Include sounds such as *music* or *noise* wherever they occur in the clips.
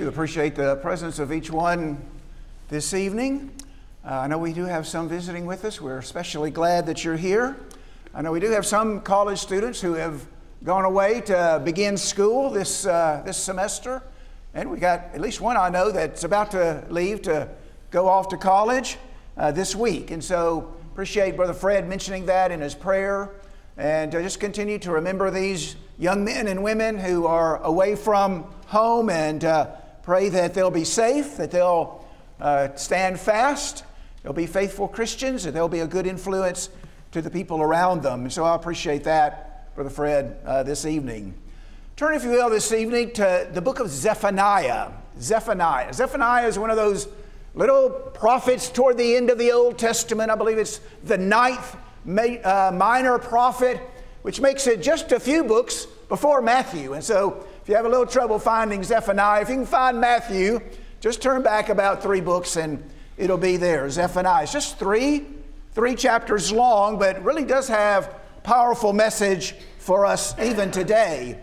do appreciate the presence of each one this evening. Uh, I know we do have some visiting with us. We're especially glad that you're here. I know we do have some college students who have gone away to begin school this, uh, this semester. And we got at least one I know that's about to leave to go off to college uh, this week. And so appreciate Brother Fred mentioning that in his prayer. And just continue to remember these young men and women who are away from home and uh, pray that they'll be safe, that they'll uh, stand fast, they'll be faithful Christians, and they'll be a good influence to the people around them. And so I appreciate that, Brother Fred, uh, this evening. Turn, if you will, this evening to the book of Zephaniah. Zephaniah. Zephaniah is one of those little prophets toward the end of the Old Testament. I believe it's the ninth uh, minor prophet, which makes it just a few books before Matthew. And so, you have a little trouble finding Zephaniah, if you can find Matthew, just turn back about three books and it'll be there. Zephaniah. It's just three, three chapters long, but really does have powerful message for us even today.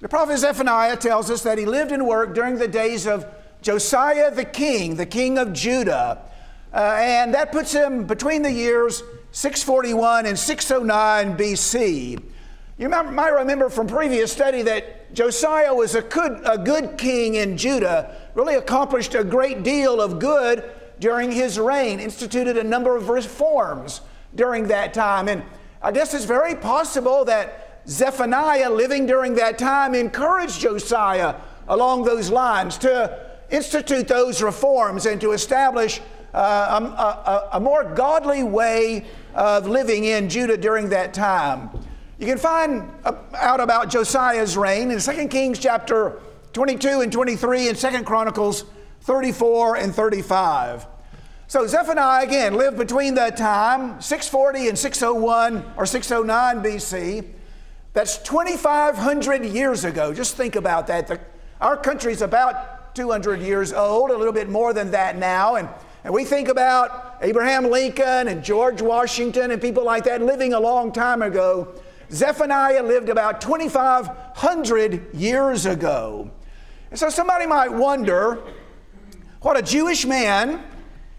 The prophet Zephaniah tells us that he lived and worked during the days of Josiah the king, the king of Judah. Uh, and that puts him between the years 641 and 609 BC. You might remember from previous study that Josiah was a good, a good king in Judah, really accomplished a great deal of good during his reign, instituted a number of reforms during that time. And I guess it's very possible that Zephaniah, living during that time, encouraged Josiah along those lines to institute those reforms and to establish uh, a, a, a, more godly way of living in Judah during that time. You can find uh, out about Josiah's reign in 2 Kings chapter 22 and 23 and 2 Chronicles 34 and 35. So Zephaniah again lived between that time, 640 and 601 or 609 BC. That's 2,500 years ago. Just think about that. The, our country's about 200 years old, a little bit more than that now. And and we think about Abraham Lincoln and George Washington and people like that living a long time ago. Zephaniah lived about 2,500 years ago. And so somebody might wonder what a Jewish man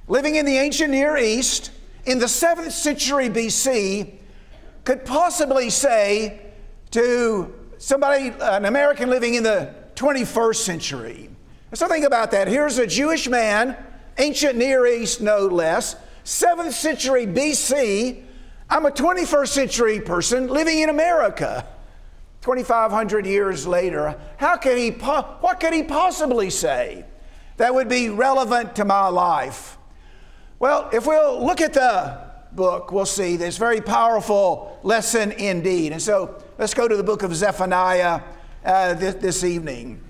living in the ancient Near East in the 7th century BC could possibly say to somebody, an American living in the 21st century. So think about that. Here's a Jewish man ancient Near East no less, 7th century BC. I'm a 21st century person living in America. 2,500 years later, how could he, po- what could he possibly say that would be relevant to my life? Well, if we'll look at the book, we'll see this very powerful lesson indeed. And so let's go to the book of Zephaniah uh, this, this evening.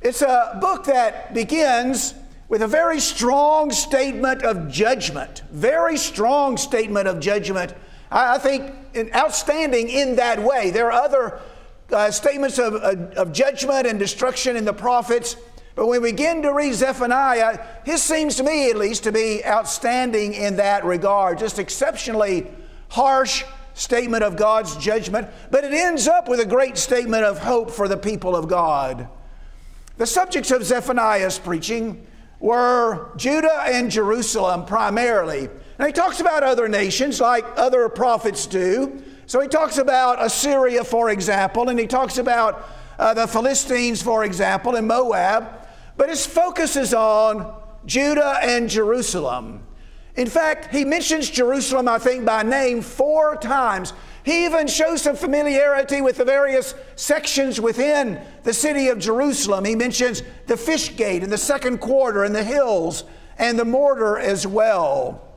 It's a book that begins with a very strong statement of judgment. Very strong statement of judgment. I, think outstanding in that way. There are other uh, statements of, of, of judgment and destruction in the prophets. But when we begin to read Zephaniah, his seems to me at least to be outstanding in that regard. Just exceptionally harsh statement of God's judgment, but it ends up with a great statement of hope for the people of God. The subjects of Zephaniah's preaching were Judah and Jerusalem primarily. Now, he talks about other nations like other prophets do. So, he talks about Assyria, for example, and he talks about uh, the Philistines, for example, and Moab. But his focus is on Judah and Jerusalem. In fact, he mentions Jerusalem, I think, by name four times. He even shows some familiarity with the various sections within the city of Jerusalem. He mentions the fish gate and the second quarter and the hills and the mortar as well.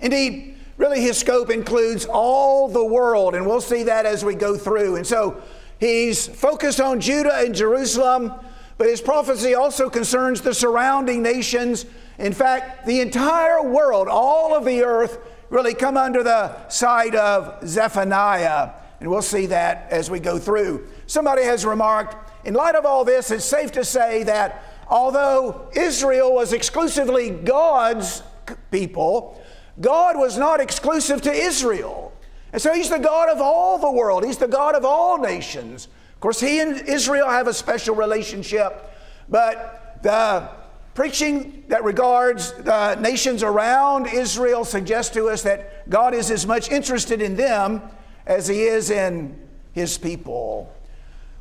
Indeed, really his scope includes all the world, and we'll see that as we go through. And so he's focused on Judah and Jerusalem, but his prophecy also concerns the surrounding nations. In fact, the entire world, all of the earth, really come under the side of Zephaniah. And we'll see that as we go through. Somebody has remarked, in light of all this, it's safe to say that although Israel was exclusively God's people, God was not exclusive to Israel. And so He's the God of all the world, He's the God of all nations. Of course, He and Israel have a special relationship, but the preaching that regards the nations around Israel suggests to us that God is as much interested in them as he is in his people.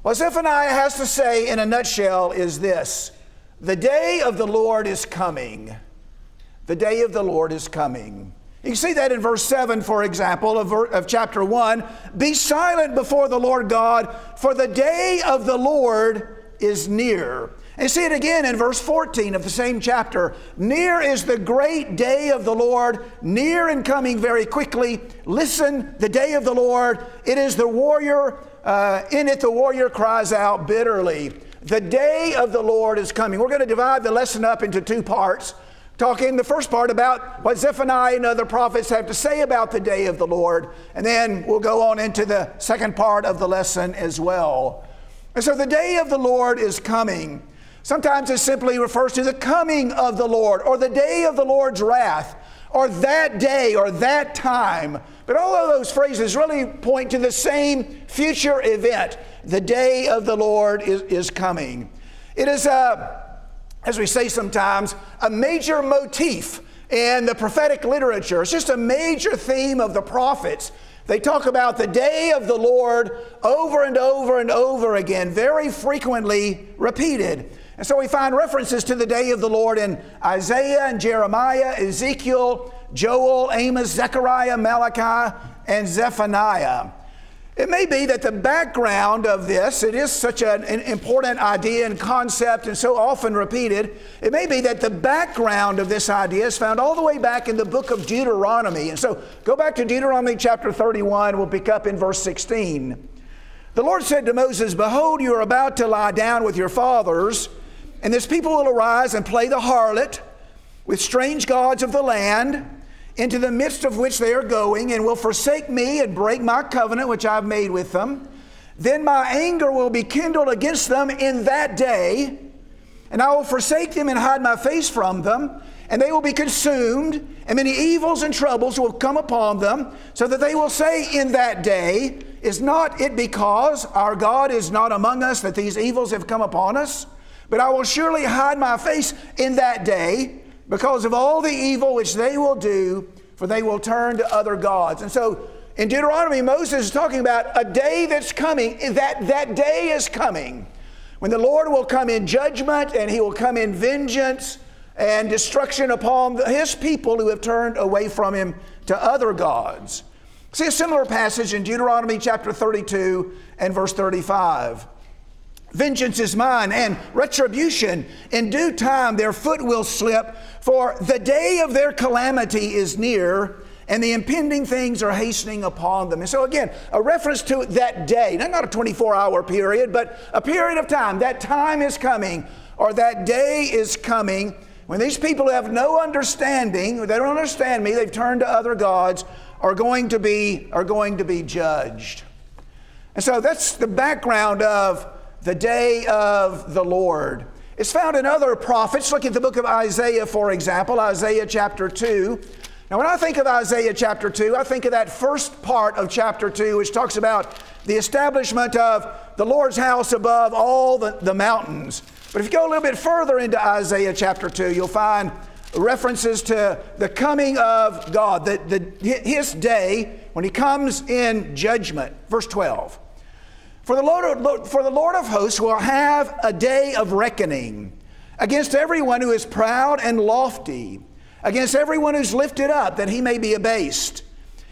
What Zephaniah has to say in a nutshell is this The day of the Lord is coming. The day of the Lord is coming. You see that in verse 7, for example, of, of, chapter 1. Be silent before the Lord God, for the day of the Lord is near. And see it again in verse 14 of the same chapter. Near is the great day of the Lord, near and coming very quickly. Listen, the day of the Lord, it is the warrior, uh, in it the warrior cries out bitterly. The day of the Lord is coming. We're going to divide the lesson up into two parts talking the first part about what Zephaniah and other prophets have to say about the day of the Lord, and then we'll go on into the second part of the lesson as well. And so the day of the Lord is coming. Sometimes it simply refers to the coming of the Lord or the day of the Lord's wrath or that day or that time. But all of those phrases really point to the same future event. The day of the Lord is, is coming. It is a as we say sometimes, a major motif in the prophetic literature. It's just a major theme of the prophets. They talk about the day of the Lord over and over and over again, very frequently repeated. And so we find references to the day of the Lord in Isaiah and Jeremiah, Ezekiel, Joel, Amos, Zechariah, Malachi, and Zephaniah. It may be that the background of this, it is such an, an, important idea and concept and so often repeated. It may be that the background of this idea is found all the way back in the book of Deuteronomy. And so go back to Deuteronomy chapter 31, we'll pick up in verse 16. The Lord said to Moses, Behold, you are about to lie down with your fathers, and this people will arise and play the harlot with strange gods of the land into the midst of which they are going, and will forsake me and break my covenant which I've made with them. Then my anger will be kindled against them in that day, and I will forsake them and hide my face from them, and they will be consumed, and many evils and troubles will come upon them, so that they will say in that day, Is not it because our God is not among us that these evils have come upon us? But I will surely hide my face in that day because of all the evil which they will do, for they will turn to other gods. And so in Deuteronomy, Moses is talking about a day that's coming. That, that day is coming when the Lord will come in judgment and he will come in vengeance and destruction upon his people who have turned away from him to other gods. See a similar passage in Deuteronomy chapter 32 and verse 35. Vengeance is mine and retribution. In due time their foot will slip, for the day of their calamity is near, and the impending things are hastening upon them. And so, again, a reference to that day, not a 24 hour period, but a period of time. That time is coming, or that day is coming when these people who have no understanding, they don't understand me, they've turned to other gods, are going to be, are going to be judged. And so that's the background of the day of the Lord. It's found in other prophets. Look at the book of Isaiah, for example, Isaiah chapter 2. Now, when I think of Isaiah chapter 2, I think of that first part of chapter 2, which talks about the establishment of the Lord's house above all the, the mountains. But if you go a little bit further into Isaiah chapter 2, you'll find references to the coming of God, the, the, his day when he comes in judgment. Verse 12. For the, Lord, for the Lord of hosts will have a day of reckoning against everyone who is proud and lofty, against everyone who's lifted up, that he may be abased.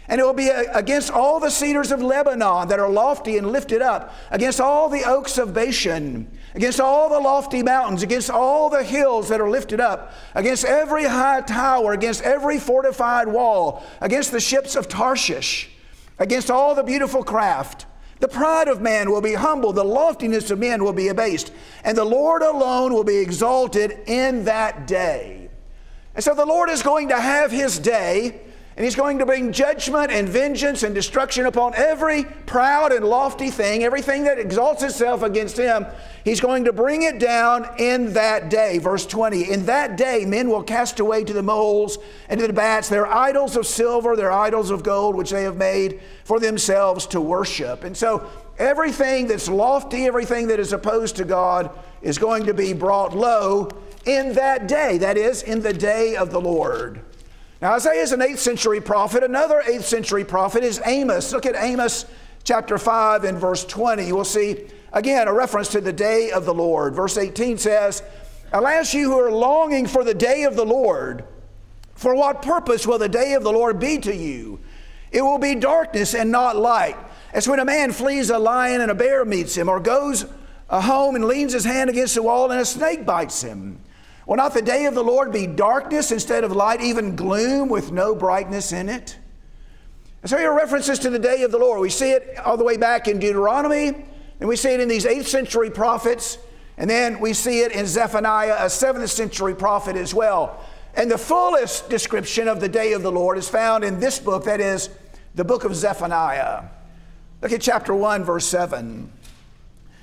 And it will be against all the cedars of Lebanon that are lofty and lifted up, against all the oaks of Bashan, against all the lofty mountains, against all the hills that are lifted up, against every high tower, against every fortified wall, against the ships of Tarshish, against all the beautiful craft. The pride of man will be humbled, the loftiness of men will be abased, and the Lord alone will be exalted in that day. And so the Lord is going to have his day and he's going to bring judgment and vengeance and destruction upon every proud and lofty thing, everything that exalts itself against him. He's going to bring it down in that day. Verse 20 In that day, men will cast away to the moles and to the bats their idols of silver, their idols of gold, which they have made for themselves to worship. And so, Everything that's lofty, everything that is opposed to God, is going to be brought low in that day. That is, in the day of the Lord. Now, Isaiah is an 8th century prophet. Another 8th century prophet is Amos. Look at Amos chapter 5 and verse 20. You will see, again, a reference to the day of the Lord. Verse 18 says, Alas, you who are longing for the day of the Lord, for what purpose will the day of the Lord be to you? It will be darkness and not light. As when a man flees a lion and a bear meets him, or goes home and leans his hand against the wall and a snake bites him. Will not the day of the Lord be darkness instead of light, even gloom with no brightness in it? And so here are references to the day of the Lord. We see it all the way back in Deuteronomy, and we see it in these 8th century prophets, and then we see it in Zephaniah, a 7th century prophet as well. And the fullest description of the day of the Lord is found in this book, that is, the book of Zephaniah. Look at chapter 1, verse 7.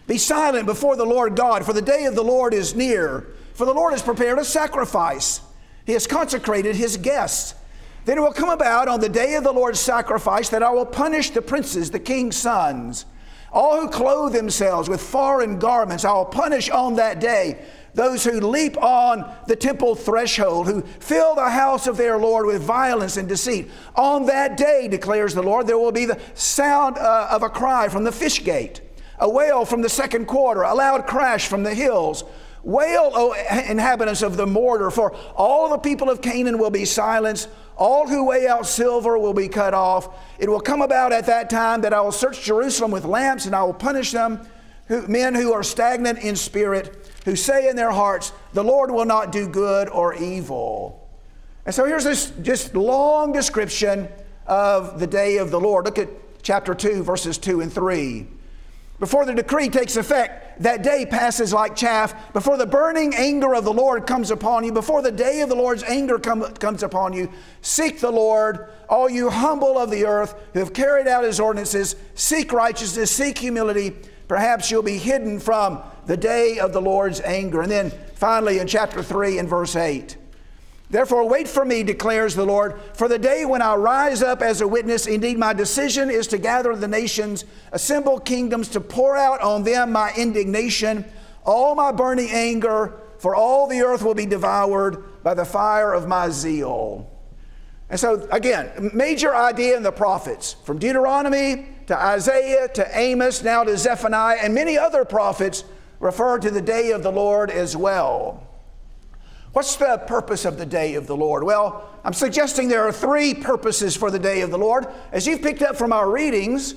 Be silent before the Lord God, for the day of the Lord is near. For the Lord has prepared a sacrifice, He has consecrated His guests. Then it will come about on the day of the Lord's sacrifice that I will punish the princes, the king's sons, all who clothe themselves with foreign garments. I will punish on that day those who leap on the temple threshold, who fill the house of their Lord with violence and deceit. On that day, declares the Lord, there will be the sound uh, of a cry from the fish gate, a wail from the second quarter, a loud crash from the hills. Wail, O oh, inhabitants of the mortar, for all the people of Canaan will be silenced. All who weigh out silver will be cut off. It will come about at that time that I will search Jerusalem with lamps, and I will punish them, who, men who are stagnant in spirit, who say in their hearts, The Lord will not do good or evil. And so here's this just long description of the day of the Lord. Look at chapter 2, verses 2 and 3. Before the decree takes effect, that day passes like chaff. Before the burning anger of the Lord comes upon you, before the day of the Lord's anger come, comes upon you, seek the Lord, all you humble of the earth who have carried out his ordinances. Seek righteousness, seek humility. Perhaps you'll be hidden from the day of the Lord's anger. And then finally, in chapter 3 and verse 8. Therefore, wait for me, declares the Lord, for the day when I rise up as a witness. Indeed, my decision is to gather the nations, assemble kingdoms, to pour out on them my indignation, all my burning anger, for all the earth will be devoured by the fire of my zeal. And so, again, major idea in the prophets, from Deuteronomy to Isaiah to Amos, now to Zephaniah, and many other prophets refer to the day of the Lord as well. What's the purpose of the day of the Lord? Well, I'm suggesting there are three purposes for the day of the Lord. As you've picked up from our readings,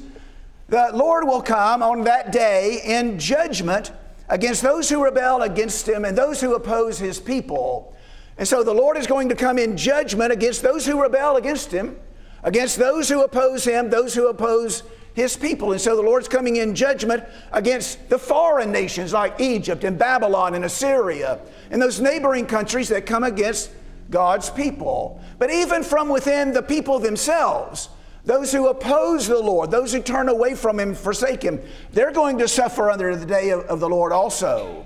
the Lord will come on that day in judgment against those who rebel against him and those who oppose his people. And so the Lord is going to come in judgment against those who rebel against him, against those who oppose him, those who oppose his people. And so the Lord's coming in judgment against the foreign nations like Egypt and Babylon and Assyria and those neighboring countries that come against God's people. But even from within the people themselves, those who oppose the Lord, those who turn away from Him, forsake Him, they're going to suffer under the day of, of the Lord also.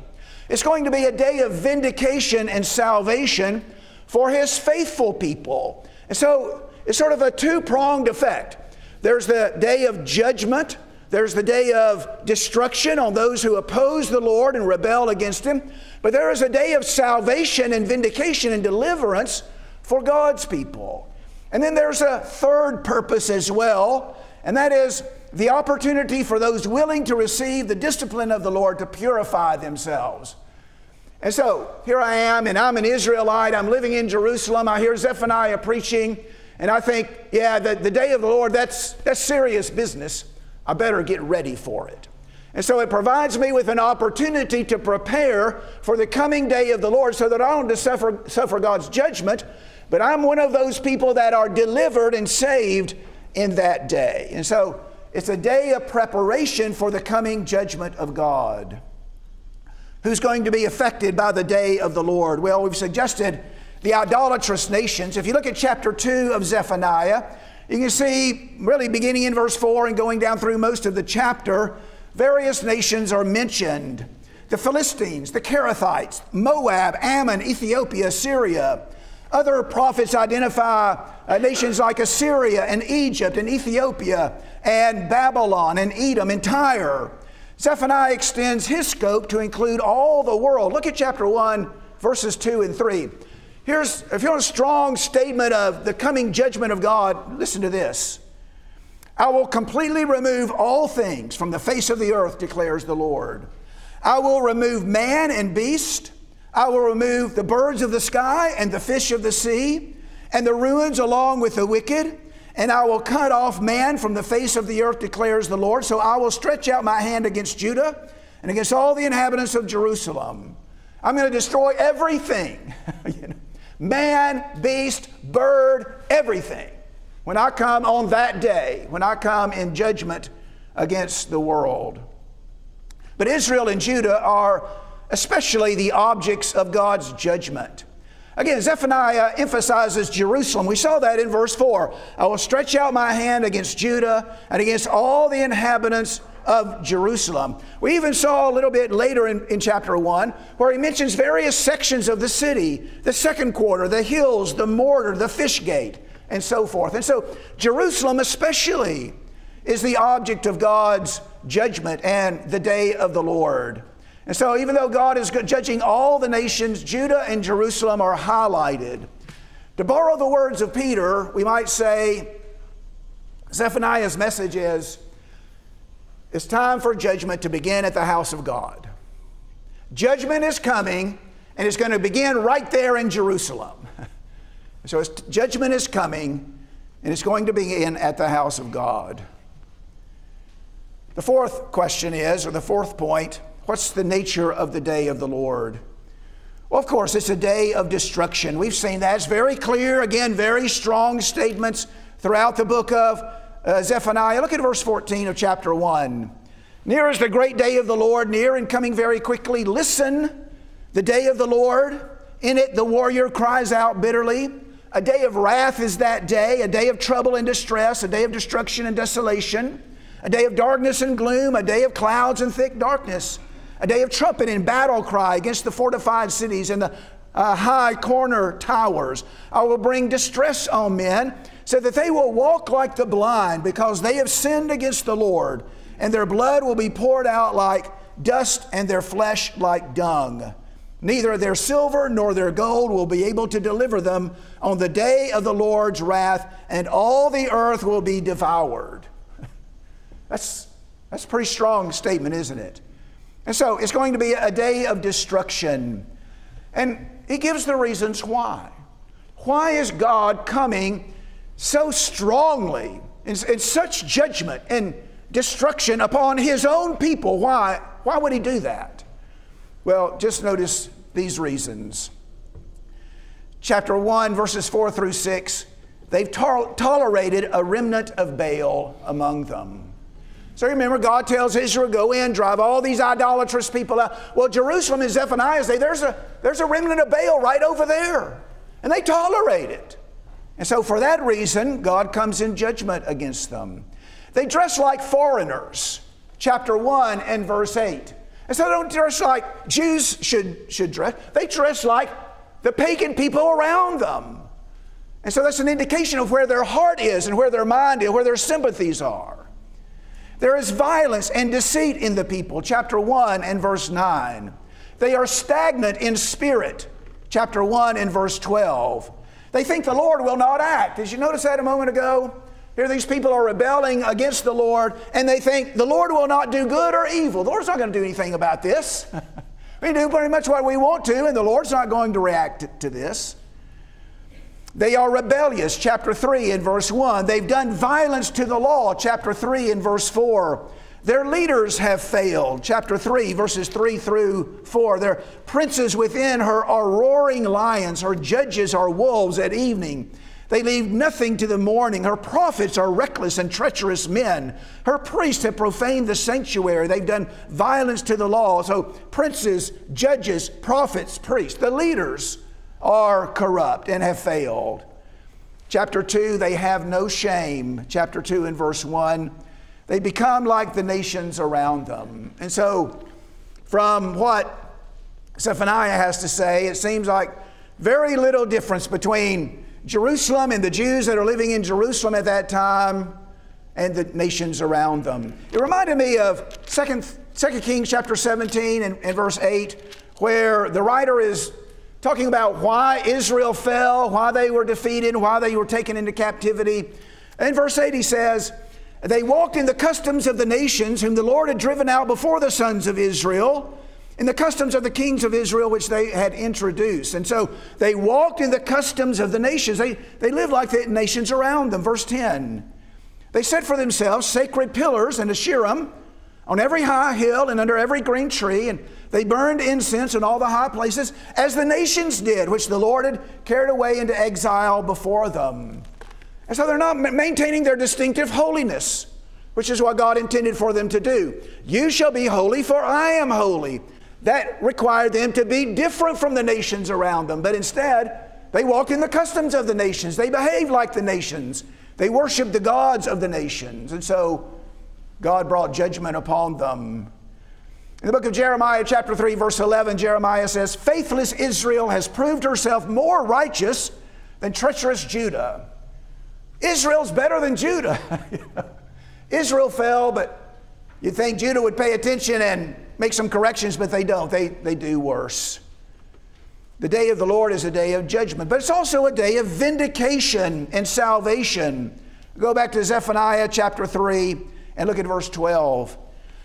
It's going to be a day of vindication and salvation for His faithful people. And so it's sort of a two pronged effect. There's the day of judgment, there's the day of destruction on those who oppose the Lord and rebel against Him. But there is a day of salvation and vindication and deliverance for God's people. And then there's a third purpose as well, and that is the opportunity for those willing to receive the discipline of the Lord to purify themselves. And so here I am, and I'm an Israelite. I'm living in Jerusalem. I hear Zephaniah preaching. And I think, yeah, the, the day of the Lord, that's, that's serious business. I better get ready for it. And so it provides me with an opportunity to prepare for the coming day of the Lord so that I don't suffer, suffer God's judgment, but I'm one of those people that are delivered and saved in that day. And so it's a day of preparation for the coming judgment of God. Who's going to be affected by the day of the Lord? Well, we've suggested the idolatrous nations. If you look at chapter 2 of Zephaniah, you can see, really beginning in verse 4 and going down through most of the chapter, various nations are mentioned the Philistines, the Cherethites, Moab, Ammon, Ethiopia, Syria. Other prophets identify uh, nations like Assyria and Egypt and Ethiopia and Babylon and Edom and Tyre. Zephaniah extends his scope to include all the world. Look at chapter 1, verses 2 and 3. Here's, if you want a strong statement of the coming judgment of God, listen to this. I will completely remove all things from the face of the earth, declares the Lord. I will remove man and beast. I will remove the birds of the sky and the fish of the sea, and the ruins along with the wicked. And I will cut off man from the face of the earth, declares the Lord. So I will stretch out my hand against Judah and against all the inhabitants of Jerusalem. I'm going to destroy everything *laughs* man, beast, bird, everything. When I come on that day, when I come in judgment against the world. But Israel and Judah are especially the objects of God's judgment. Again, Zephaniah emphasizes Jerusalem. We saw that in verse 4. I will stretch out my hand against Judah and against all the inhabitants of Jerusalem. We even saw a little bit later in, in chapter 1 where he mentions various sections of the city the second quarter, the hills, the mortar, the fish gate, and so forth. And so, Jerusalem, especially, is the object of God's judgment and the day of the Lord. And so, even though God is judging all the nations, Judah and Jerusalem are highlighted. To borrow the words of Peter, we might say Zephaniah's message is it's time for judgment to begin at the house of God. Judgment is coming, and it's going to begin right there in Jerusalem. *laughs* so judgment is coming, and it's going to begin at the house of God. The fourth question is, or the fourth point, what's the nature of the day of the Lord? Well, of course, it's a day of destruction. We've seen that. It's very clear, again, very strong statements throughout the book of uh, Zephaniah. Look at verse 14 of chapter 1. Near is the great day of the Lord, near and coming very quickly. Listen, the day of the Lord. In it, the warrior cries out bitterly. A day of wrath is that day, a day of trouble and distress, a day of destruction and desolation, a day of darkness and gloom, a day of clouds and thick darkness, a day of trumpet and battle cry against the fortified cities and the uh, high corner towers. I will bring distress on men so that they will walk like the blind because they have sinned against the Lord, and their blood will be poured out like dust and their flesh like dung. Neither their silver nor their gold will be able to deliver them on the day of the Lord's wrath, and all the earth will be devoured. *laughs* That's, that's a pretty strong statement, isn't it? And so it's going to be a day of destruction. And he gives the reasons why. Why is God coming so strongly in such judgment and destruction upon his own people. Why? Why would he do that? Well, just notice these reasons. Chapter 1, verses 4 through 6, they've to- tolerated a remnant of Baal among them. So remember, God tells Israel, go in, drive all these idolatrous people out. Well, Jerusalem and Zephaniah there's a, there's a remnant of Baal right over there. And they tolerate it. And so, for that reason, God comes in judgment against them. They dress like foreigners, chapter 1 and verse 8. And so, they don't dress like Jews should, should dress, they dress like the pagan people around them. And so, that's an indication of where their heart is and where their mind is, where their sympathies are. There is violence and deceit in the people, chapter 1 and verse 9. They are stagnant in spirit, chapter 1 and verse 12. They think the Lord will not act. Did you notice that a moment ago? Here, these people are rebelling against the Lord, and they think the Lord will not do good or evil. The Lord's not going to do anything about this. *laughs* we do pretty much what we want to, and the Lord's not going to react to this. They are rebellious, chapter 3 and verse 1. They've done violence to the law, chapter 3 and verse 4. Their leaders have failed. Chapter 3, verses 3 through 4. Their princes within her are roaring lions. Her judges are wolves at evening. They leave nothing to the morning. Her prophets are reckless and treacherous men. Her priests have profaned the sanctuary. They've done violence to the law. So, princes, judges, prophets, priests, the leaders are corrupt and have failed. Chapter 2, they have no shame. Chapter 2 and verse 1 they become like the nations around them. And so, from what Zephaniah has to say, it seems like very little difference between Jerusalem and the Jews that are living in Jerusalem at that time and the nations around them. It reminded me of 2, 2 Kings chapter 17 and, and verse 8, where the writer is talking about why Israel fell, why they were defeated, why they were taken into captivity. In verse 8, he says, They walked in the customs of the nations whom the Lord had driven out before the sons of Israel, in the customs of the kings of Israel which they had introduced. And so they walked in the customs of the nations. They, they lived like the nations around them. Verse 10. They set for themselves sacred pillars and Asherim on every high hill and under every green tree, and they burned incense in all the high places, as the nations did, which the Lord had carried away into exile before them. And so they're not maintaining their distinctive holiness, which is what God intended for them to do. You shall be holy, for I am holy. That required them to be different from the nations around them, but instead, they walked in the customs of the nations. They behaved like the nations. They worshiped the gods of the nations. And so God brought judgment upon them. In the book of Jeremiah, chapter 3, verse 11, Jeremiah says, Faithless Israel has proved herself more righteous than treacherous Judah. Israel's better than Judah. *laughs* Israel fell, but you'd think Judah would pay attention and make some corrections, but they don't. They, they do worse. The day of the Lord is a day of judgment, but it's also a day of vindication and salvation. Go back to Zephaniah chapter 3 and look at verse 12.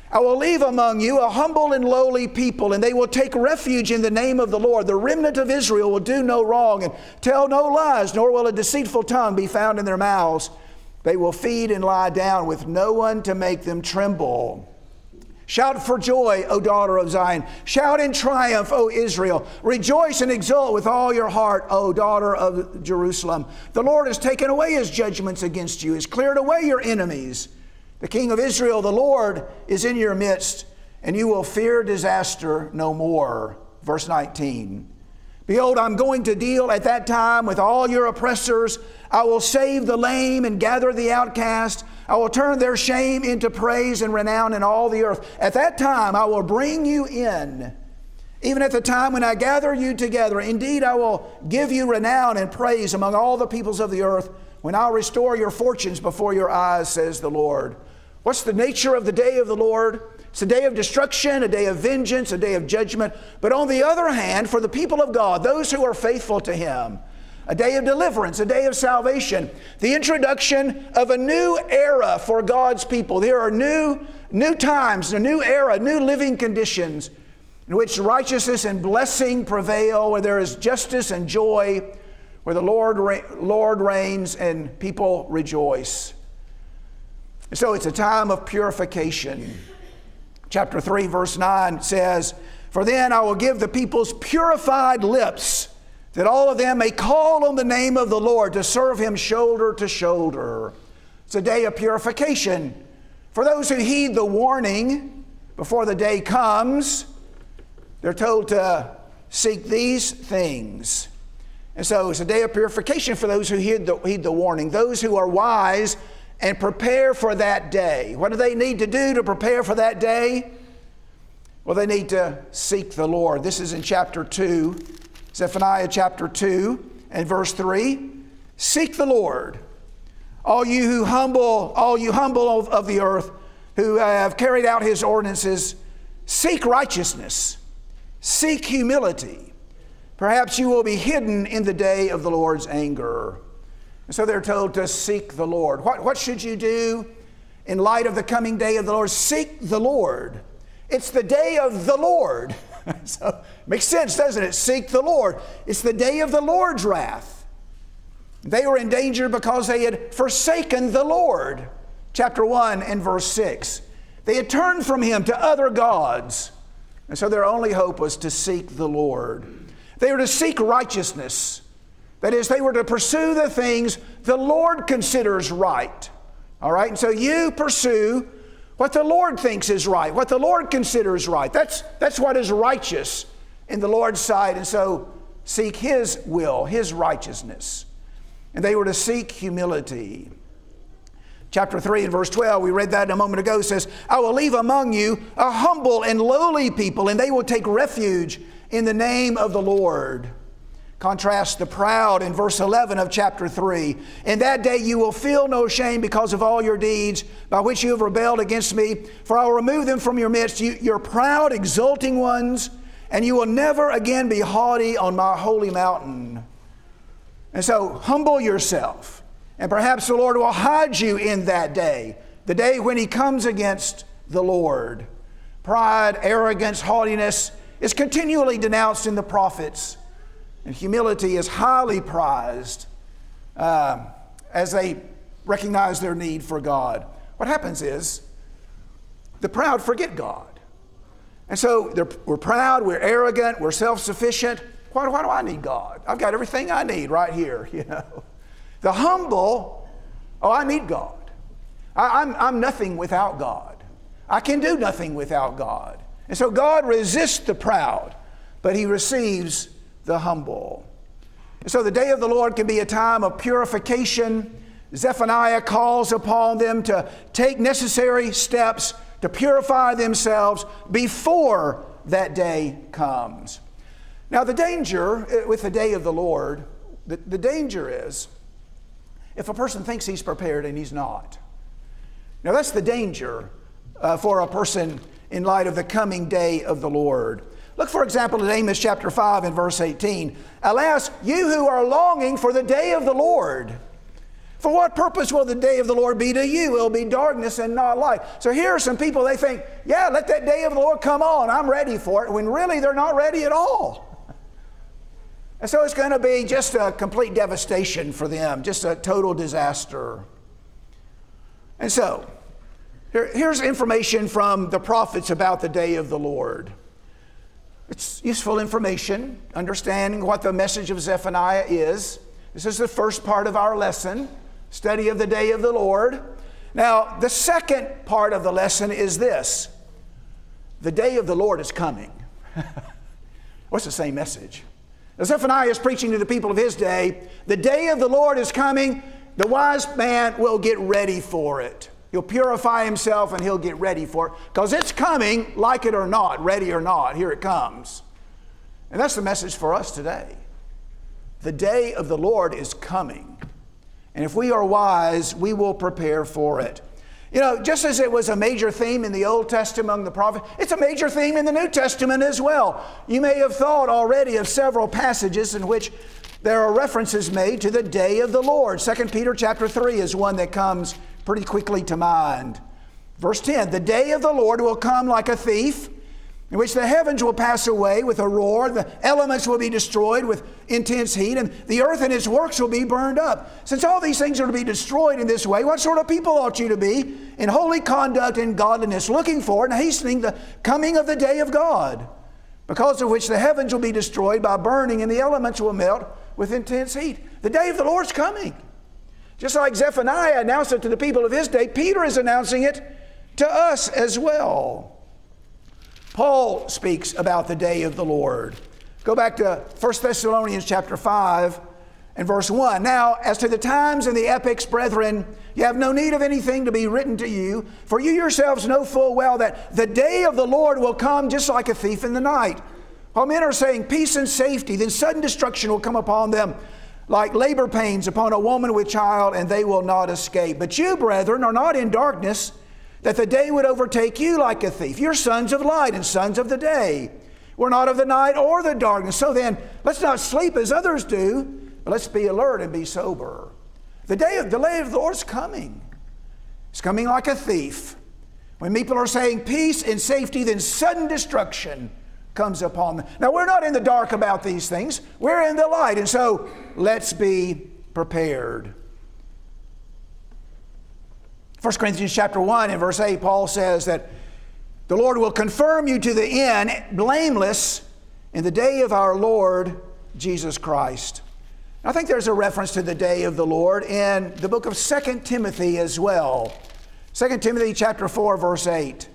I will leave among you a humble and lowly people, and they will take refuge in the name of the Lord. The remnant of Israel will do no wrong and tell no lies, nor will a deceitful tongue be found in their mouths. They will feed and lie down with no one to make them tremble. Shout for joy, O daughter of Zion. Shout in triumph, O Israel. Rejoice and exult with all your heart, O daughter of Jerusalem. The Lord has taken away his judgments against you, has cleared away your enemies. The King of Israel, the Lord, is in your midst, and you will fear disaster no more. Verse 19. Behold, I'm going to deal at that time with all your oppressors. I will save the lame and gather the outcast. I will turn their shame into praise and renown in all the earth. At that time, I will bring you in. Even at the time when I gather you together, indeed, I will give you renown and praise among all the peoples of the earth when I'll restore your fortunes before your eyes, says the Lord. What's the nature of the day of the Lord? It's a day of destruction, a day of vengeance, a day of judgment. But on the other hand, for the people of God, those who are faithful to Him, a day of deliverance, a day of salvation, the introduction of a new era for God's people. There are new, new times, a new era, new living conditions in which righteousness and blessing prevail, where there is justice and joy, where the Lord, Lord reigns and people rejoice. So it's a time of purification. Chapter 3, verse 9 says, For then I will give the people's purified lips that all of them may call on the name of the Lord to serve him shoulder to shoulder. It's a day of purification. For those who heed the warning before the day comes, they're told to seek these things. And so it's a day of purification for those who heed the, heed the warning, those who are wise and prepare for that day. What do they need to do to prepare for that day? Well, they need to seek the Lord. This is in chapter 2 Zephaniah chapter 2 and verse 3 Seek the Lord, all you who humble, all you humble of, of the earth, who have carried out his ordinances, seek righteousness, seek humility. Perhaps you will be hidden in the day of the Lord's anger. And so they're told to seek the Lord. What, what should you do in light of the coming day of the Lord? Seek the Lord. It's the day of the Lord. *laughs* so makes sense, doesn't it? Seek the Lord. It's the day of the Lord's wrath. They were in danger because they had forsaken the Lord. Chapter 1 and verse 6. They had turned from him to other gods. And so their only hope was to seek the Lord. They were to seek righteousness. That is, they were to pursue the things the Lord considers right. All right? And so you pursue what the Lord thinks is right, what the Lord considers right. That's, that's what is righteous in the Lord's sight. And so seek His will, His righteousness. And they were to seek humility. Chapter 3 and verse 12, we read that a moment ago, says, I will leave among you a humble and lowly people, and they will take refuge in the name of the Lord. Contrast the proud in verse 11 of chapter 3. In that day you will feel no shame because of all your deeds by which you have rebelled against me, for I will remove them from your midst, you, your proud, exulting ones, and you will never again be haughty on my holy mountain. And so humble yourself, and perhaps the Lord will hide you in that day, the day when He comes against the Lord. Pride, arrogance, haughtiness is continually denounced in the prophets. And humility is highly prized uh, as they recognize their need for God. What happens is the proud forget God. And so we're proud, we're arrogant, we're self sufficient. Why, why do I need God? I've got everything I need right here, *laughs* you know. The humble, oh, I need God. I, I'm, I'm nothing without God. I can do nothing without God. And so God resists the proud, but He receives the humble. And so the day of the Lord can be a time of purification. Zephaniah calls upon them to take necessary steps to purify themselves before that day comes. Now, the danger uh, with the day of the Lord, the, the danger is if a person thinks he's prepared and he's not. Now, that's the danger uh, for a person in light of the coming day of the Lord. Look, for example, at Amos chapter 5 and verse 18. Alas, you who are longing for the day of the Lord. For what purpose will the day of the Lord be to you? It will be darkness and not light. So here are some people, they think, yeah, let that day of the Lord come on. I'm ready for it, when really they're not ready at all. And so it's going to be just a complete devastation for them, just a total disaster. And so, here, here's information from the prophets about the day of the Lord. It's useful information, understanding what the message of Zephaniah is. This is the first part of our lesson, study of the day of the Lord. Now, the second part of the lesson is this the day of the Lord is coming. *laughs* What's the same message? Zephaniah is preaching to the people of his day the day of the Lord is coming. The wise man will get ready for it. He'll purify himself and he'll get ready for it because it's coming, like it or not, ready or not. Here it comes. And that's the message for us today. The day of the Lord is coming. And if we are wise, we will prepare for it. You know, just as it was a major theme in the Old Testament among the prophets, it's a major theme in the New Testament as well. You may have thought already of several passages in which there are references made to the day of the Lord. 2 Peter chapter 3 is one that comes pretty quickly to mind. Verse 10 The day of the Lord will come like a thief, in which the heavens will pass away with a roar, the elements will be destroyed with intense heat, and the earth and its works will be burned up. Since all these things are to be destroyed in this way, what sort of people ought you to be in holy conduct and godliness, looking for and hastening the coming of the day of God? Because of which the heavens will be destroyed by burning, and the elements will melt with intense heat. The day of the Lord's coming. Just like Zephaniah announced it to the people of his day, Peter is announcing it to us as well. Paul speaks about the day of the Lord. Go back to 1 Thessalonians chapter 5 and verse 1. Now, as to the times and the epochs, brethren, you have no need of anything to be written to you, for you yourselves know full well that the day of the Lord will come just like a thief in the night. While men are saying peace and safety, then sudden destruction will come upon them like labor pains upon a woman with child, and they will not escape. But you, brethren, are not in darkness, that the day would overtake you like a thief. You're sons of light and sons of the day. We're not of the night or the darkness. So then, let's not sleep as others do, but let's be alert and be sober. The day of the day of the Lord is coming. It's coming like a thief. When people are saying peace and safety, then sudden destruction comes upon them. Now, we're not in the dark about these things, we're in the light. And so, let's be prepared. 1 Corinthians chapter 1 and verse 8, Paul says that the Lord will confirm you to the end, blameless, in the day of our Lord Jesus Christ. I think there's a reference to the day of the Lord in the book of 2 Timothy as well. 2 Timothy chapter 4 verse 8.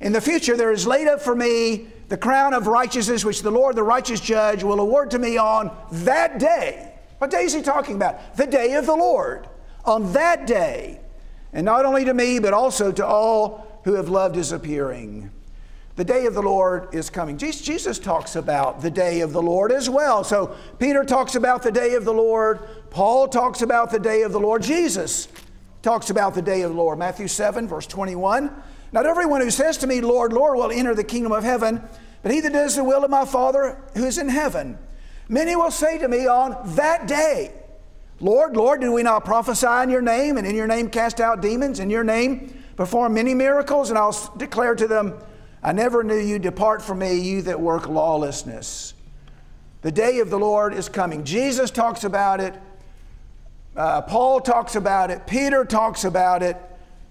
In the future there is laid up for me the crown of righteousness which the Lord, the righteous judge, will award to me on that day. What day is he talking about? The day of the Lord. On that day. And not only to me, but also to all who have loved his appearing. The day of the Lord is coming. Jesus talks about the day of the Lord as well. So Peter talks about the day of the Lord. Paul talks about the day of the Lord. Jesus talks about the day of the Lord. Matthew 7, verse 21. Not everyone who says to me, Lord, Lord, will enter the kingdom of heaven, but he that does the will of my Father who is in heaven. Many will say to me on that day, Lord, Lord, did we not prophesy in your name, and in your name cast out demons, in your name perform many miracles? And I'll declare to them, I never knew you. Depart from me, you that work lawlessness. The day of the Lord is coming. Jesus talks about it. Uh, Paul talks about it. Peter talks about it.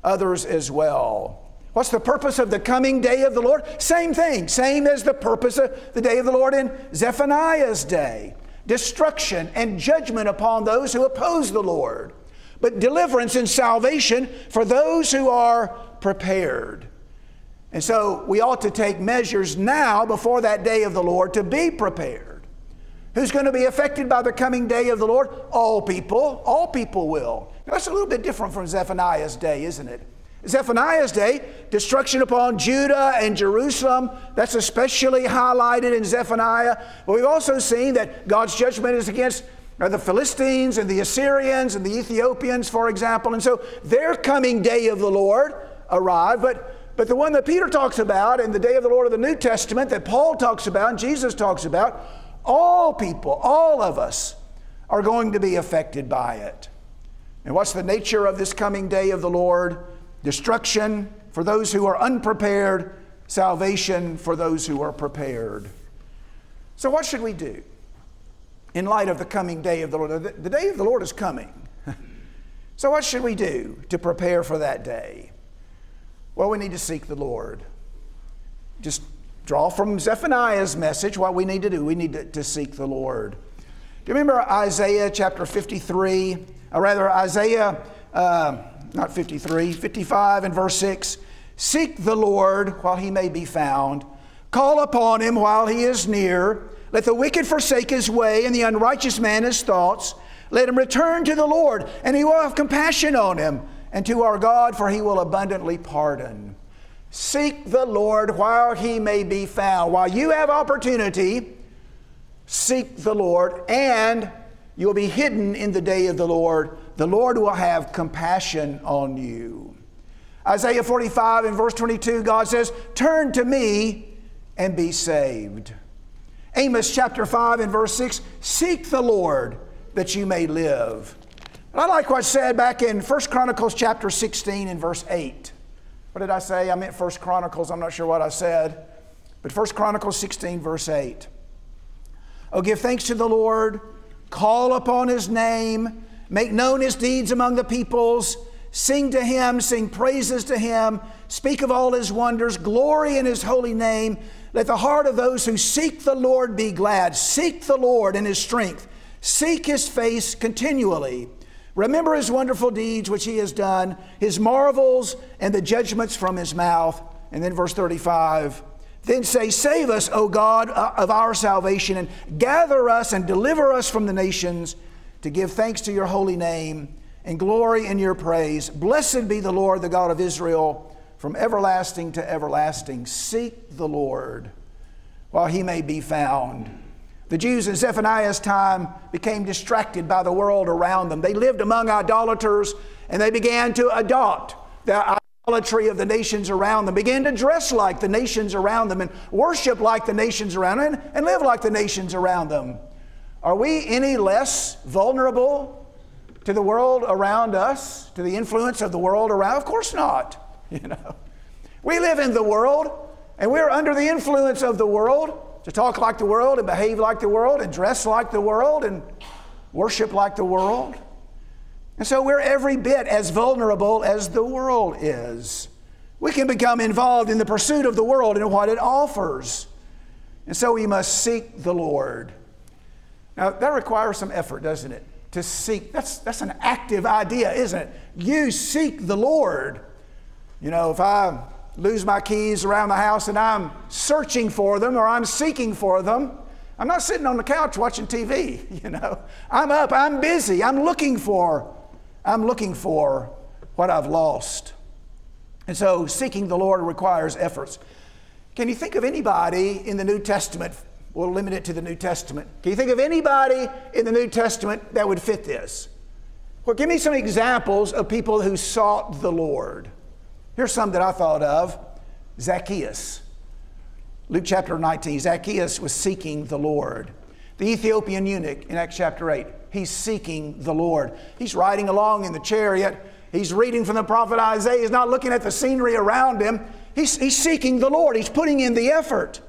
Others as well. What's the purpose of the coming day of the Lord? Same thing, same as the purpose of the day of the Lord in Zephaniah's day destruction and judgment upon those who oppose the Lord, but deliverance and salvation for those who are prepared. And so we ought to take measures now before that day of the Lord to be prepared. Who's going to be affected by the coming day of the Lord? All people. All people will. Now, that's a little bit different from Zephaniah's day, isn't it? Zephaniah's day, destruction upon Judah and Jerusalem, that's especially highlighted in Zephaniah. But we've also seen that God's judgment is against uh, the Philistines and the Assyrians and the Ethiopians, for example. And so their coming day of the Lord arrived. But, but the one that Peter talks about and the day of the Lord of the New Testament that Paul talks about and Jesus talks about, all people, all of us, are going to be affected by it. And what's the nature of this coming day of the Lord? Destruction for those who are unprepared, salvation for those who are prepared. So, what should we do in light of the coming day of the Lord? The day of the Lord is coming. *laughs* so, what should we do to prepare for that day? Well, we need to seek the Lord. Just draw from Zephaniah's message what we need to do. We need to, to seek the Lord. Do you remember Isaiah chapter 53? Or rather, Isaiah. Uh, not 53, 55 and verse 6. Seek the Lord while he may be found, call upon him while he is near. Let the wicked forsake his way, and the unrighteous man his thoughts. Let him return to the Lord, and he will have compassion on him, and to our God, for he will abundantly pardon. Seek the Lord while he may be found. While you have opportunity, seek the Lord, and you will be hidden in the day of the Lord the Lord will have compassion on you. Isaiah 45 and verse 22, God says, Turn to me and be saved. Amos chapter 5 and verse 6, Seek the Lord that you may live. And I like what's said back in 1 Chronicles chapter 16 and verse 8. What did I say? I meant 1 Chronicles. I'm not sure what I said. But 1 Chronicles 16, verse 8. Oh, give thanks to the Lord, call upon his name Make known his deeds among the peoples. Sing to him, sing praises to him. Speak of all his wonders. Glory in his holy name. Let the heart of those who seek the Lord be glad. Seek the Lord in his strength. Seek his face continually. Remember his wonderful deeds which he has done, his marvels and the judgments from his mouth. And then verse 35 then say, Save us, O God, uh, of our salvation, and gather us and deliver us from the nations to give thanks to your holy name and glory in your praise. Blessed be the Lord, the God of Israel, from everlasting to everlasting. Seek the Lord while he may be found. The Jews in Zephaniah's time became distracted by the world around them. They lived among idolaters and they began to adopt the idolatry of the nations around them, began to dress like the nations around them and worship like the nations around them and live like the nations around them. Are we any less vulnerable to the world around us, to the influence of the world around? Of course not. *laughs* You know, we live in the world, and we're under the influence of the world to talk like the world and behave like the world and dress like the world and worship like the world. And so we're every bit as vulnerable as the world is. We can become involved in the pursuit of the world and what it offers. And so we must seek the Lord. Now, that requires some effort, doesn't it? To seek. That's, that's an active idea, isn't it? You seek the Lord. You know, if I lose my keys around the house and I'm searching for them or I'm seeking for them, I'm not sitting on the couch watching TV, *laughs* you know. I'm up, I'm busy, I'm looking for, I'm looking for what I've lost. And so seeking the Lord requires efforts. Can you think of anybody in the New Testament? We'll limit it to the New Testament. Can you think of anybody in the New Testament that would fit this? Well, give me some examples of people who sought the Lord. Here's some that I thought of Zacchaeus. Luke chapter 19, Zacchaeus was seeking the Lord. The Ethiopian eunuch in Acts chapter 8, he's seeking the Lord. He's riding along in the chariot. He's reading from the prophet Isaiah. He's not looking at the scenery around him. He's, he's seeking the Lord. He's putting in the effort.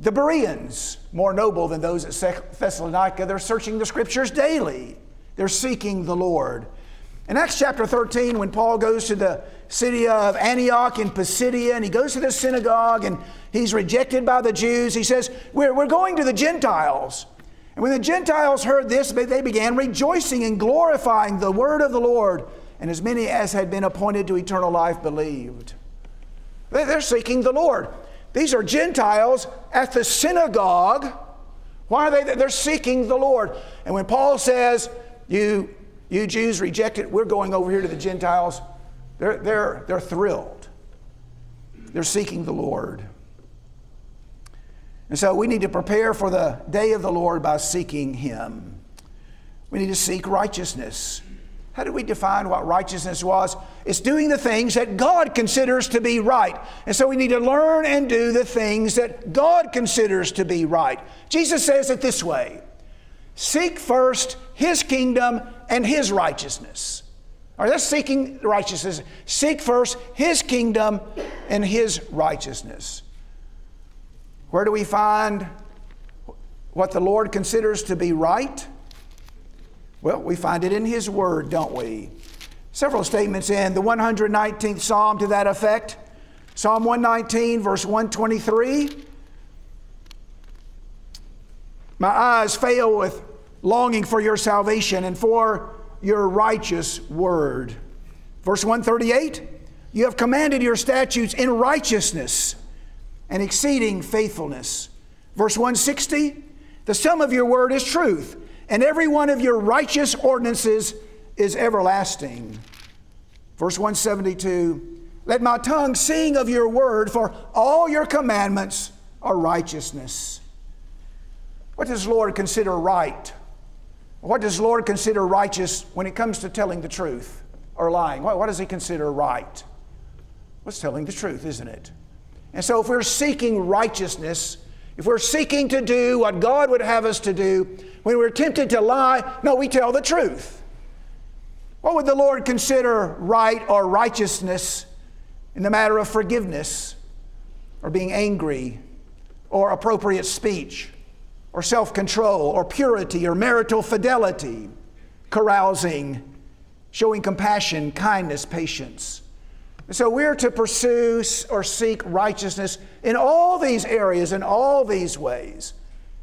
The Bereans, more noble than those at Thessalonica, they're searching the scriptures daily. They're seeking the Lord. In Acts chapter 13, when Paul goes to the city of Antioch in Pisidia and he goes to the synagogue and he's rejected by the Jews, he says, We're, we're going to the Gentiles. And when the Gentiles heard this, they began rejoicing and glorifying the word of the Lord, and as many as had been appointed to eternal life believed. They're seeking the Lord. These are Gentiles at the synagogue. Why are they? They're seeking the Lord. And when Paul says, You you Jews reject it. We're going over here to the Gentiles. They're, they're, they're thrilled. They're seeking the Lord. And so we need to prepare for the day of the Lord by seeking Him. We need to seek righteousness. How do we define what righteousness was? It's doing the things that God considers to be right. And so we need to learn and do the things that God considers to be right. Jesus says it this way Seek first His kingdom and His righteousness. Right, that's seeking righteousness. Seek first His kingdom and His righteousness. Where do we find what the Lord considers to be right? Well, we find it in His Word, don't we? Several statements in the 119th Psalm to that effect. Psalm 119, verse 123. My eyes fail with longing for your salvation and for your righteous word. Verse 138 You have commanded your statutes in righteousness and exceeding faithfulness. Verse 160 The sum of your word is truth, and every one of your righteous ordinances is everlasting. Verse 172 Let my tongue sing of your word, for all your commandments are righteousness. What does the Lord consider right? What does the Lord consider righteous when it comes to telling the truth or lying? What, what does He consider right? What's telling the truth, isn't it? And so, if we're seeking righteousness, if we're seeking to do what God would have us to do, when we're tempted to lie, no, we tell the truth. What would the Lord consider right or righteousness in the matter of forgiveness or being angry or appropriate speech or self control or purity or marital fidelity, carousing, showing compassion, kindness, patience. So we're to pursue or seek righteousness in all these areas, in all these ways.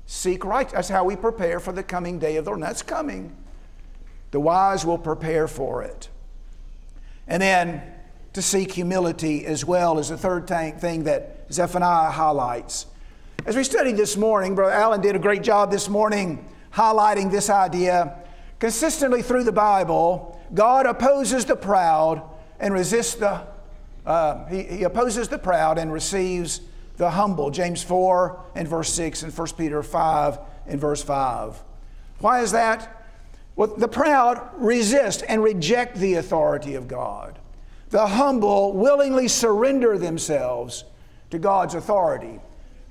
Seek right. That's how we prepare for the coming day of the Lord. That's coming. The wise will prepare for it. And then to seek humility as well is the third thing that Zephaniah highlights. As we studied this morning, Brother Allen did a great job this morning highlighting this idea. Consistently through the Bible, God opposes the proud and resists the, uh, he, he opposes the proud and receives the humble. James 4 and verse 6 and 1 Peter 5 and verse 5. Why is that? Well, the proud resist and reject the authority of God. The humble willingly surrender themselves to God's authority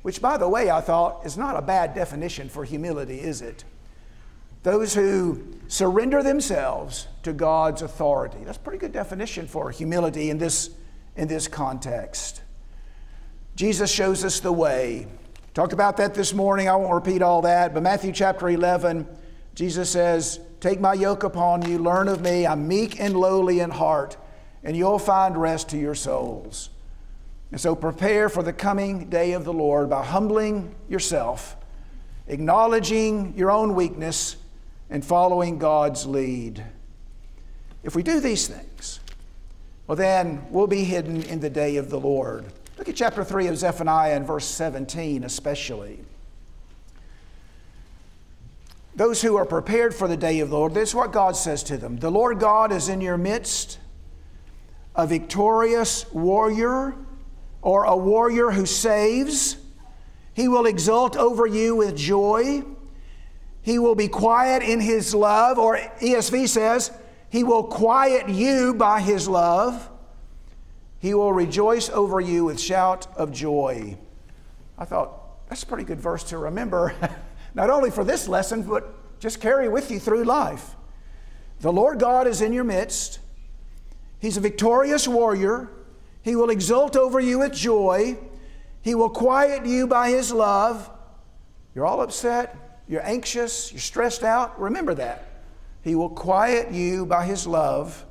which, by the way, I thought is not a bad definition for humility, is it? Those who surrender themselves to God's authority. That's a pretty good definition for humility in this, in this context. Jesus shows us the way. Talked about that this morning. I won't repeat all that, but Matthew chapter 11, Jesus says, Take my yoke upon you, learn of me. I'm meek and lowly in heart, and you'll find rest to your souls. And so prepare for the coming day of the Lord by humbling yourself, acknowledging your own weakness, and following God's lead. If we do these things, well, then we'll be hidden in the day of the Lord. Look at chapter 3 of Zephaniah and verse 17, especially. Those who are prepared for the day of the Lord, this is what God says to them The Lord God is in your midst, a victorious warrior or a warrior who saves. He will exult over you with joy. He will be quiet in his love, or ESV says, He will quiet you by his love. He will rejoice over you with shout of joy. I thought, that's a pretty good verse to remember, *laughs* not only for this lesson, but just carry with you through life. The Lord God is in your midst. He's a victorious warrior. He will exult over you with joy. He will quiet you by His love. You're all upset, you're anxious, you're stressed out. Remember that. He will quiet you by His love,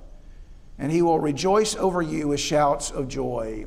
and He will rejoice over you with shouts of joy.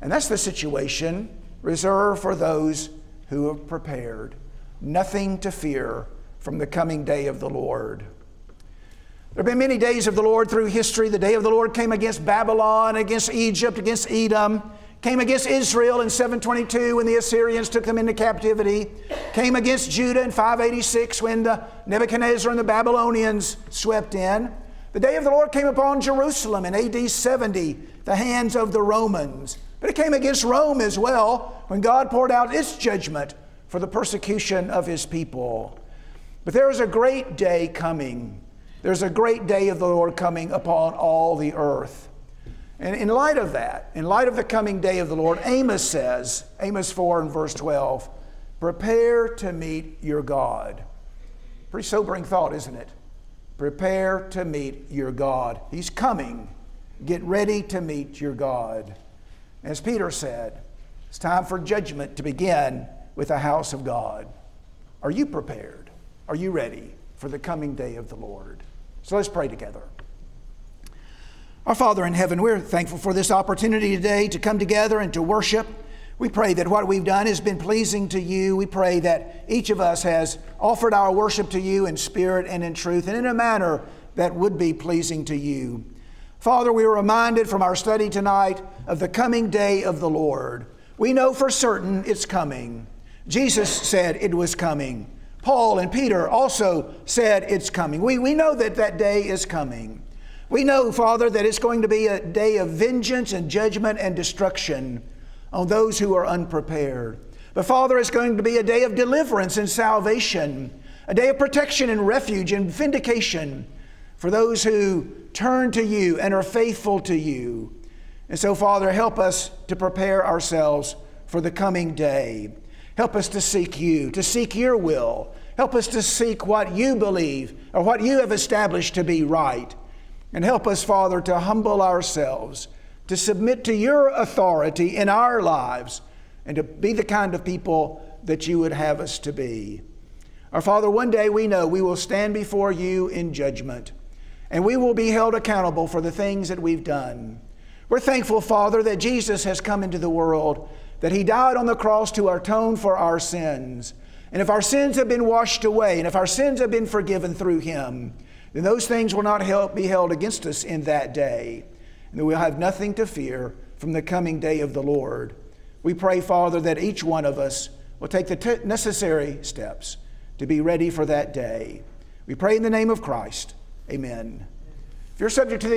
And that's the situation reserved for those who have prepared. Nothing to fear from the coming day of the Lord. There have been many days of the Lord through history. The day of the Lord came against Babylon, against Egypt, against Edom, came against Israel in 722 when the Assyrians took them into captivity, came against Judah in 586 when the Nebuchadnezzar and the Babylonians swept in. The day of the Lord came upon Jerusalem in AD 70, the hands of the Romans. But it came against Rome as well when God poured out its judgment for the persecution of his people. But there is a great day coming there's a great day of the Lord coming upon all the earth. And in light of that, in light of the coming day of the Lord, Amos says, Amos 4 and verse 12, prepare to meet your God. Pretty sobering thought, isn't it? Prepare to meet your God. He's coming. Get ready to meet your God. As Peter said, it's time for judgment to begin with the house of God. Are you prepared? Are you ready for the coming day of the Lord? So let's pray together. Our Father in heaven, we're thankful for this opportunity today to come together and to worship. We pray that what we've done has been pleasing to you. We pray that each of us has offered our worship to you in spirit and in truth and in a manner that would be pleasing to you. Father, we are reminded from our study tonight of the coming day of the Lord. We know for certain it's coming. Jesus said it was coming. Paul and Peter also said it's coming. We, we know that that day is coming. We know, Father, that it's going to be a day of vengeance and judgment and destruction on those who are unprepared. But, Father, it's going to be a day of deliverance and salvation, a day of protection and refuge and vindication for those who turn to you and are faithful to you. And so, Father, help us to prepare ourselves for the coming day. Help us to seek you, to seek your will. Help us to seek what you believe or what you have established to be right. And help us, Father, to humble ourselves, to submit to your authority in our lives, and to be the kind of people that you would have us to be. Our Father, one day we know we will stand before you in judgment, and we will be held accountable for the things that we've done. We're thankful, Father, that Jesus has come into the world that He died on the cross to atone for our sins. And if our sins have been washed away, and if our sins have been forgiven through Him, then those things will not help, be held against us in that day. And we'll have nothing to fear from the coming day of the Lord. We pray, Father, that each one of us will take the t- necessary steps to be ready for that day. We pray in the name of Christ. Amen. If you're subject to the